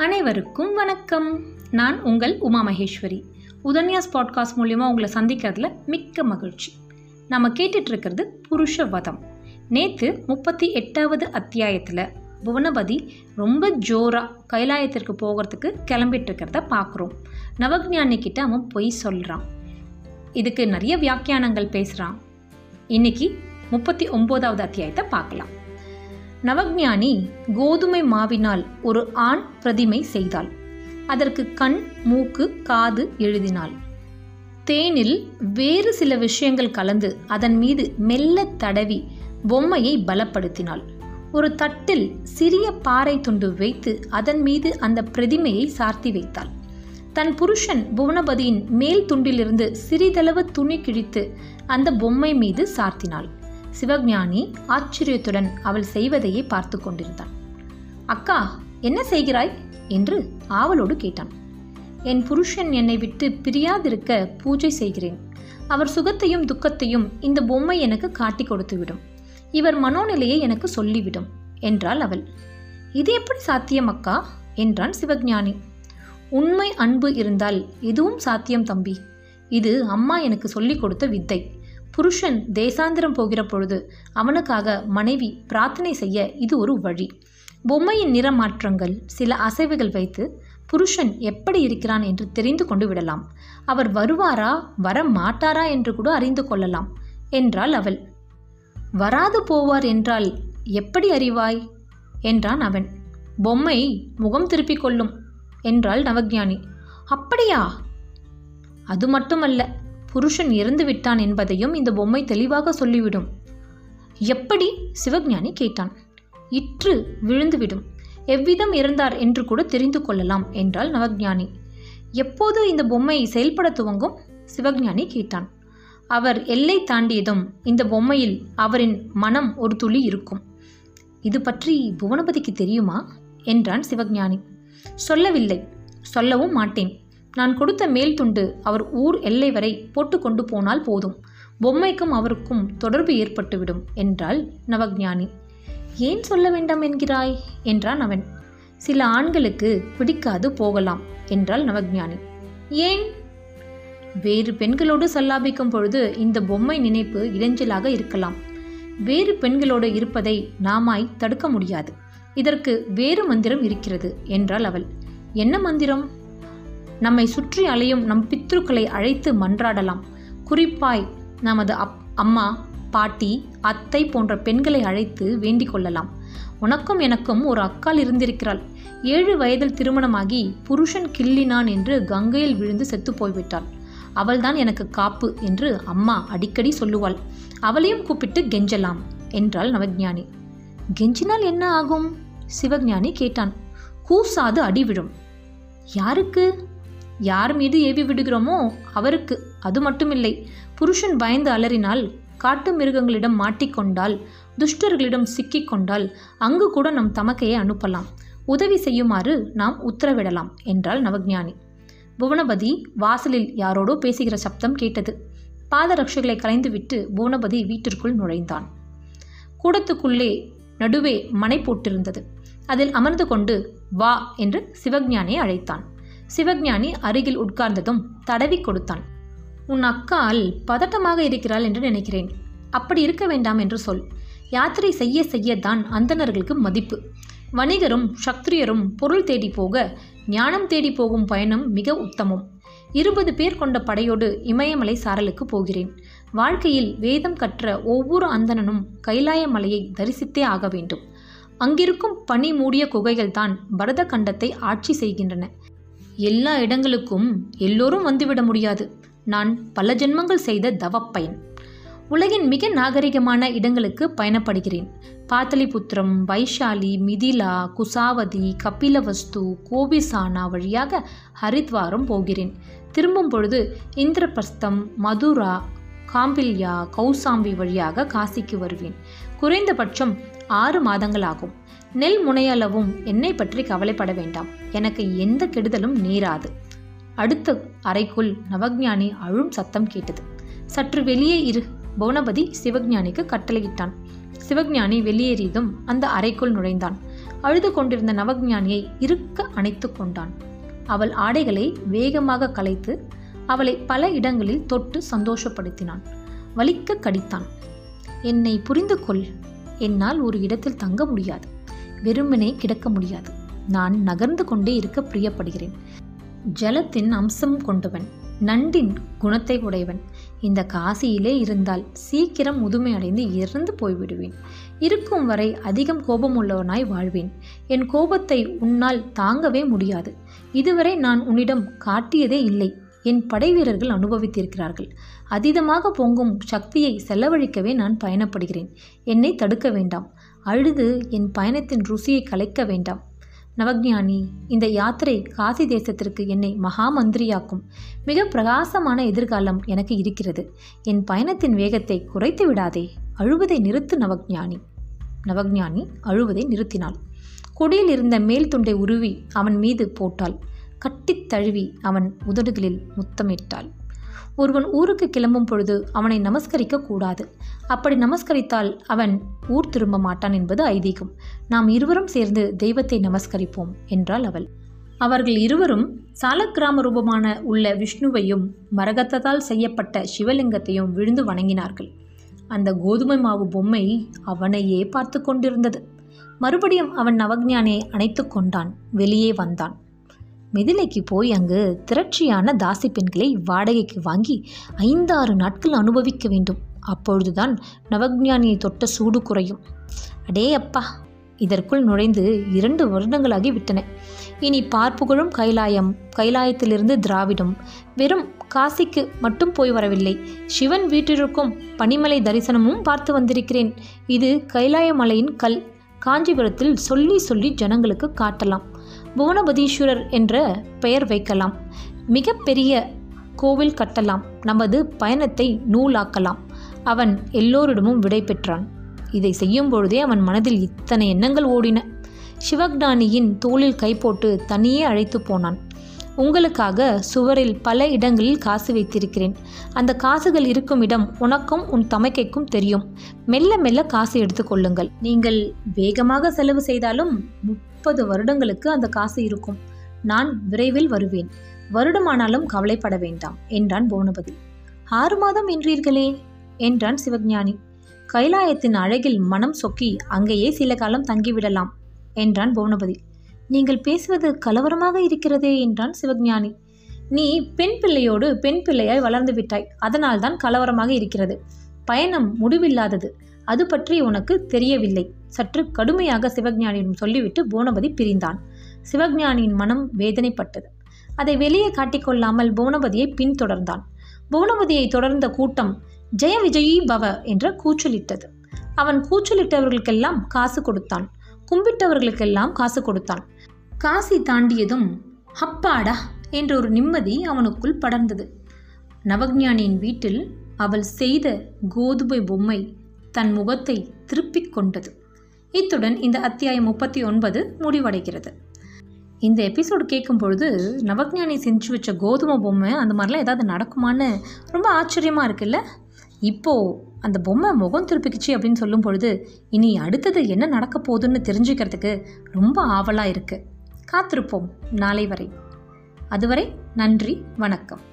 அனைவருக்கும் வணக்கம். நான் உங்கள் உமா மகேஸ்வரி. உதன்யாஸ் பாட்காஸ்ட் மூலிமா உங்களை சந்திக்கிறதுல மிக்க மகிழ்ச்சி. நம்ம கேட்டுட்டு இருக்கிறது புருஷ வதம் நேற்று முப்பத்தி எட்டாவது அத்தியாயத்தில் புவனபதி ரொம்ப ஜோராக கைலாயத்திற்கு போகிறதுக்கு கிளம்பிட்டு இருக்கிறத பார்க்குறோம் நவக்ஞானிக்கிட்ட அவன் பொய் சொல்கிறான் இதுக்கு நிறைய வியாக்கியானங்கள் பேசுகிறான் இன்னைக்கு முப்பத்தி ஒம்போதாவது அத்தியாயத்தை பார்க்கலாம். நவஜானி கோதுமை மாவினால் ஒரு ஆண் பிரதிமை செய்தாள். அதற்கு கண் மூக்கு காது எழுதினாள். தேனில் வேறு சில விஷயங்கள் கலந்து அதன் மீது மெல்ல தடவி பொம்மையை பலப்படுத்தினாள். ஒரு தட்டில் சிறிய பாறை துண்டு வைத்து அதன் மீது அந்த பிரதிமையை சார்த்தி வைத்தாள். தன் புருஷன் புவனபதியின் மேல் துண்டிலிருந்து சிறிதளவு துணி கிழித்து அந்த பொம்மை மீது சார்த்தினாள். சிவஞானி ஆச்சரியத்துடன் அவள் செய்வதையே பார்த்து கொண்டிருந்தான் அக்கா என்ன செய்கிறாய்? என்று ஆவலோடு கேட்டான். என் புருஷன் என்னை விட்டு பிரியாதிருக்க பூஜை செய்கிறேன். அவர் சுகத்தையும் துக்கத்தையும் இந்த பொம்மை எனக்கு காட்டி கொடுத்துவிடும். இவர் மனோநிலையை எனக்கு சொல்லிவிடும் என்றாள் அவள். இது எப்படி சாத்தியம் அக்கா? என்றான் சிவஞானி. உண்மை அன்பு இருந்தால் எதுவும் சாத்தியம் தம்பி. இது அம்மா எனக்கு சொல்லிக் கொடுத்த வித்தை. புருஷன் தேசாந்திரம் போகிற பொழுது அவனுக்காக மனைவி பிரார்த்தனை செய்ய இது ஒரு வழி. பொம்மையின் நிற மாற்றங்கள் சில அசைவுகள் வைத்து புருஷன் எப்படி இருக்கிறான் என்று தெரிந்து கொண்டு விடலாம். அவர் வருவாரா வர மாட்டாரா என்று கூட அறிந்து கொள்ளலாம் என்றாள் அவள். வராது போவார் என்றால் எப்படி அறிவாய்? என்றான் அவன். பொம்மை முகம் திருப்பிக் கொள்ளும் என்றாள் நவக்ஞானி. அப்படியா? அது மட்டுமல்ல புருஷன் இறந்து விட்டான் என்பதையும் இந்த பொம்மை தெளிவாக சொல்லிவிடும். எப்படி? சிவஞானி கேட்டான். இற்று விழுந்துவிடும். எவ்விதம் இறந்தார் என்று கூட தெரிந்து கொள்ளலாம் என்றாள் நவஜானி எப்போது இந்த பொம்மை செயல்பட துவங்கும்? சிவஞானி கேட்டான். அவர் எல்லை தாண்டியதும் இந்த பொம்மையில் அவரின் மனம் ஒரு துளி இருக்கும். இது பற்றி புவனபதிக்கு தெரியுமா? என்றான் சிவஞானி. சொல்லவில்லை. சொல்லவும் மாட்டேன். நான் கொடுத்த மேல் துண்டு அவர் ஊர் எல்லை வரை போட்டு கொண்டு போனால் போதும். பொம்மைக்கும் அவருக்கும் தொடர்பு ஏற்பட்டுவிடும் என்றாள் நவக்ஞானி ஏன் சொல்ல வேண்டாம் என்கிறாய்? என்றான் அவன். சில ஆண்களுக்கு பிடிக்காது போகலாம் என்றாள் நவக்ஞானி ஏன்? வேறு பெண்களோடு சல்லாபிக்கும் பொழுது இந்த பொம்மை நினைப்பு இடைஞ்சலாக இருக்கலாம். வேறு பெண்களோடு இருப்பதை நாமாய் தடுக்க முடியாது. இதற்கு வேறு மந்திரம் இருக்கிறது என்றாள் அவள். என்ன மந்திரம்? நம்மை சுற்றி அலையும் நம் பித்ருக்களை அழைத்து மன்றாடலாம். குறிப்பாய் நமது அப் அம்மா பாட்டி அத்தை போன்ற பெண்களை அழைத்து வேண்டிக் கொள்ளலாம். உனக்கும் எனக்கும் ஒரு அக்கால் இருந்திருக்கிறாள். ஏழு வயதில் திருமணமாகி புருஷன் கிள்ளினான் என்று கங்கையில் விழுந்து செத்து போய்விட்டாள். அவள்தான் எனக்கு காப்பு என்று அம்மா அடிக்கடி சொல்லுவாள். அவளையும் கூப்பிட்டு கெஞ்சலாம் என்றாள் நவஜானி. கெஞ்சினால் என்ன ஆகும்? சிவஞானி கேட்டான். கூசாது அடி விழும் யாருக்கு? யார் மீது ஏவி விடுகிறோமோ அவருக்கு அது மட்டுமில்லை. புருஷன் பயந்து அலறினால் காட்டு மிருகங்களிடம் மாட்டிக்கொண்டால் துஷ்டர்களிடம் சிக்கிக்கொண்டால் அங்கு கூட நம் தமக்கையை அனுப்பலாம். உதவி செய்யுமாறு நாம் உத்தரவிடலாம் என்றாள் நவஜானி. புவனபதி வாசலில் யாரோடோ பேசுகிற சப்தம் கேட்டது. பாதரட்சைகளை கலைந்துவிட்டு புவனபதி வீட்டிற்குள் நுழைந்தான். கூடத்துக்குள்ளே நடுவே மனை போட்டிருந்தது. அதில் அமர்ந்து கொண்டு வா என்று சிவஞானியை அழைத்தான். சிவஞானி அருகில் உட்கார்ந்ததும் தடவி கொடுத்தான். உன் அக்கால் பதட்டமாக இருக்கிறாள் என்று நினைக்கிறேன். அப்படி இருக்க வேண்டாம் என்று சொல். யாத்திரை செய்ய செய்யத்தான் அந்தணர்களுக்கு மதிப்பு. வணிகரும் சக்திரியரும் பொருள் தேடி போக ஞானம் தேடி போகும் பயணம் மிக உத்தமம். இருபது பேர் கொண்ட படையோடு இமயமலை சாரலுக்கு போகிறேன். வாழ்க்கையில் வேதம் கற்ற ஒவ்வொரு அந்தணனும் கைலாய மலையை தரிசித்தே ஆக வேண்டும். அங்கிருக்கும் பனி மூடிய குகைகள்தான் பரத கண்டத்தை ஆட்சி செய்கின்றன. எல்லா இடங்களுக்கும் எல்லோரும் வந்துவிட முடியாது. நான் பல ஜென்மங்கள் செய்த தவப்பயன். உலகின் மிக நாகரிகமான இடங்களுக்கு பயணப்படுகிறேன். பாத்தலிபுத்திரம் வைஷாலி மிதிலா குசாவதி கபிலவஸ்து கோபிசானா வழியாக ஹரித்வாரம் போகிறேன். திரும்பும் பொழுது இந்திரபிரஸ்தம் மதுரா காம்பில்யா கௌசாம்பி வழியாக காசிக்கு வருவேன். குறைந்தபட்சம் ஆறு மாதங்கள் ஆகும் நெல் முனையளவும் என்னை பற்றி கவலைப்பட வேண்டாம். எனக்கு எந்த கெடுதலும் நேராது. அடுத்த அறைக்குள் நவஜானி அழும் சத்தம் கேட்டது. சற்று வெளியே இரு. புவனபதி சிவஞானிக்கு கட்டளையிட்டான். சிவஞானி வெளியேறியதும் அந்த அறைக்குள் நுழைந்தான். அழுது கொண்டிருந்த நவஜானியை இருக்க அணைத்து கொண்டான். அவள் ஆடைகளை வேகமாக கலைத்து அவளை பல இடங்களில் தொட்டு சந்தோஷப்படுத்தினான். வலிக்க கடித்தான். என்னை புரிந்து கொள் என்னால் ஒரு இடத்தில் தங்க முடியாது. வெறுமனே கிடக்க முடியாது. நான் நகர்ந்து கொண்டே இருக்க பிரியப்படுகிறேன். ஜலத்தின் அம்சம் கொண்டவன் நண்டின் குணத்தை உடையவன். இந்த காசியிலே இருந்தால் சீக்கிரம் முதுமை அடைந்து இறந்து போய்விடுவேன். இருக்கும் வரை அதிகம் கோபம் உள்ளவனாய் வாழ்வேன். என் கோபத்தை உன்னால் தாங்கவே முடியாது. இதுவரை நான் உன்னிடம் காட்டியதே இல்லை. என் படைவீரர்கள் அனுபவித்திருக்கிறார்கள். அதீதமாக பொங்கும் சக்தியை செலவழிக்கவே நான் பயணப்படுகிறேன். என்னை தடுக்க வேண்டாம். அழுது என் பயணத்தின் ருசியை கலைக்க வேண்டாம். நவஜானி இந்த யாத்திரை காசி தேசத்திற்கு என்னை மகா மந்திரியாக்கும் மிக பிரகாசமான எதிர்காலம் எனக்கு இருக்கிறது. என் பயணத்தின் வேகத்தை குறைத்து விடாதே. அழுவதை நிறுத்து நவஜானி. நவஜானி அழுவதை நிறுத்தினாள். கொடியில் இருந்த மேல் துண்டை உருவி அவன் மீது போட்டாள். கட்டித் தழுவி அவன் உதடுகளில் முத்தமிட்டாள். ஒருவன் ஊருக்கு கிளம்பும் பொழுது அவனை நமஸ்கரிக்க கூடாது. அப்படி நமஸ்கரித்தால் அவன் ஊர் திரும்ப மாட்டான் என்பது ஐதீகம். நாம் இருவரும் சேர்ந்து தெய்வத்தை நமஸ்கரிப்போம் என்றாள் அவள். அவர்கள் இருவரும் சாலக்கிராம ரூபமான உள்ள விஷ்ணுவையும் மரகத்ததால் செய்யப்பட்ட சிவலிங்கத்தையும் விழுந்து வணங்கினார்கள். அந்த கோதுமை மாவு பொம்மை அவனையே பார்த்து கொண்டிருந்தது. மறுபடியும் அவன் நவஜானியை அணைத்து கொண்டான் வெளியே வந்தான். மிதிலைக்கு போய் அங்கு திரட்சியான தாசி பெண்களை வாடகைக்கு வாங்கி ஐந்தாறு நாட்கள் அனுபவிக்க வேண்டும். அப்பொழுதுதான் நவஜானியை தொட்ட சூடு குறையும். அடே அப்பா இதற்குள் நுழைந்து இரண்டு வருடங்களாகி விட்டன. இனி பார்ப்புகழும் கைலாயம் கைலாயத்திலிருந்து திராவிடம். வெறும் காசிக்கு மட்டும் போய் வரவில்லை. சிவன் வீட்டிற்கும் பனிமலை தரிசனமும் பார்த்து வந்திருக்கிறேன். இது கைலாய மலையின் கல். காஞ்சிபுரத்தில் சொல்லி சொல்லி ஜனங்களுக்கு காட்டலாம். புவனபதீஸ்வரர் என்ற பெயர் வைக்கலாம். மிகப்பெரிய கோவில் கட்டலாம். நமது பயணத்தை நூலாக்கலாம். அவன் எல்லோரிடமும் விடை பெற்றான். இதை செய்யும் பொழுதே அவன் மனதில் இத்தனை எண்ணங்கள் ஓடின. சிவக்டானியின் தோளில் கை போட்டு தனியே அழைத்து போனான். உங்களுக்காக சுவரில் பல இடங்களில் காசு வைத்திருக்கிறேன். அந்த காசுகள் இருக்கும் இடம் உனக்கும் உன் தமைக்கைக்கும் தெரியும். மெல்ல மெல்ல காசு எடுத்துக்கொள்ளுங்கள் நீங்கள் வேகமாக செலவு செய்தாலும் முப்பது வருடங்களுக்கு அந்த காசு இருக்கும். நான் விரைவில் வருவேன். வருடமானாலும் கவலைப்பட வேண்டாம் என்றான் புவனபதி ஆறு மாதம் என்றீர்களே என்றான் சிவஞானி. கைலாயத்தின் அழகில் மனம் சொக்கி அங்கேயே சில காலம் தங்கிவிடலாம் என்றான் புவனபதி நீங்கள் பேசுவது கலவரமாக இருக்கிறதே என்றான் சிவஞானி. நீ பெண் பிள்ளையோடு பெண் பிள்ளையாய் வளர்ந்து விட்டாய். அதனால்தான் கலவரமாக இருக்கிறது. பயணம் முடிவில்லாதது. அது பற்றி உனக்கு தெரியவில்லை. சற்று கடுமையாக சிவஞானியிடம் சொல்லிவிட்டு புவனபதி பிரிந்தான். சிவஞானியின் மனம் வேதனைப்பட்டது. அதை வெளியே காட்டிக்கொள்ளாமல் புவனபதியை பின்தொடர்ந்தான். புவனபதியை தொடர்ந்த கூட்டம் ஜெய விஜயி பவ என்ற கூச்சலிட்டது. அவன் கூச்சலிட்டவர்களுக்கெல்லாம் காசு கொடுத்தான். கும்பிட்டவர்களுக்கெல்லாம் காசு கொடுத்தான். காசி தாண்டியதும் அப்பாடா! என்ற ஒரு நிம்மதி அவனுக்குள் படர்ந்தது. நவஜானியின் வீட்டில் அவள் செய்த கோதுமை பொம்மை தன் முகத்தை திருப்பிக் கொண்டது. இத்துடன் இந்த அத்தியாயம் முப்பத்தி ஒன்பது முடிவடைகிறது. இந்த எபிசோடு கேட்கும் பொழுது நவஜானி செஞ்சு வச்ச கோதுமை பொம்மை அந்த மாதிரிலாம் ஏதாவது நடக்குமான்னு ரொம்ப ஆச்சரியமாக இருக்குல்ல? இப்போது அந்த பொம்மை முகம் திருப்பிக்குச்சு அப்படின்னு சொல்லும் பொழுது இனி அடுத்தது என்ன நடக்க போகுதுன்னு தெரிஞ்சுக்கிறதுக்கு ரொம்ப ஆவலாக இருக்குது காத்திருப்போம் நாளை வரை. அதுவரை நன்றி வணக்கம்.